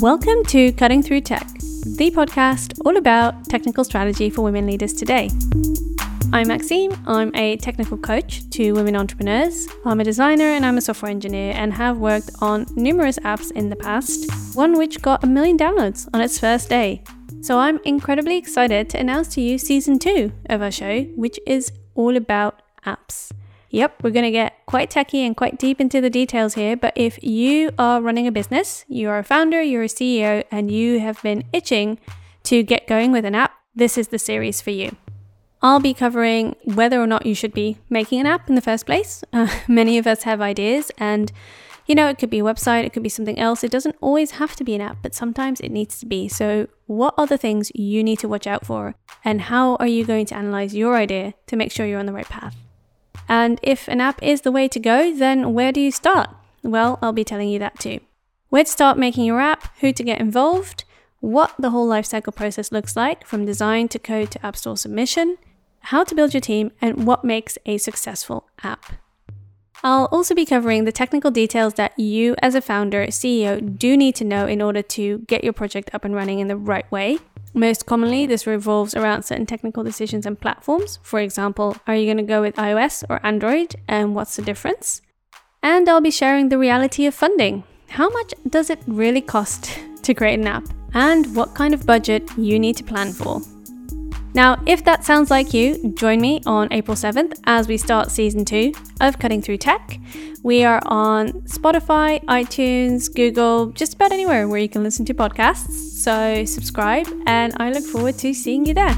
Welcome to Cutting Through Tech, the podcast all about technical strategy for women leaders today. I'm Maxime. I'm a technical coach to women entrepreneurs. I'm a designer and I'm a software engineer and have worked on numerous apps in the past, one which got a million downloads on its first day. So I'm incredibly excited to announce to you season two of our show, which is all about apps. Yep, we're going to get quite techy and quite deep into the details here, but if you are running a business, you are a founder, you're a CEO, and you have been itching to get going with an app, this is the series for you. I'll be covering whether or not you should be making an app in the first place. Uh, many of us have ideas, and you know, it could be a website, it could be something else. It doesn't always have to be an app, but sometimes it needs to be. So, what are the things you need to watch out for? And how are you going to analyze your idea to make sure you're on the right path? And if an app is the way to go, then where do you start? Well, I'll be telling you that too. Where to start making your app, who to get involved, what the whole lifecycle process looks like from design to code to App Store submission, how to build your team, and what makes a successful app. I'll also be covering the technical details that you, as a founder, CEO, do need to know in order to get your project up and running in the right way. Most commonly, this revolves around certain technical decisions and platforms. For example, are you going to go with iOS or Android, and what's the difference? And I'll be sharing the reality of funding. How much does it really cost to create an app? And what kind of budget you need to plan for? Now, if that sounds like you, join me on April 7th as we start season two of Cutting Through Tech. We are on Spotify, iTunes, Google, just about anywhere where you can listen to podcasts. So subscribe, and I look forward to seeing you there.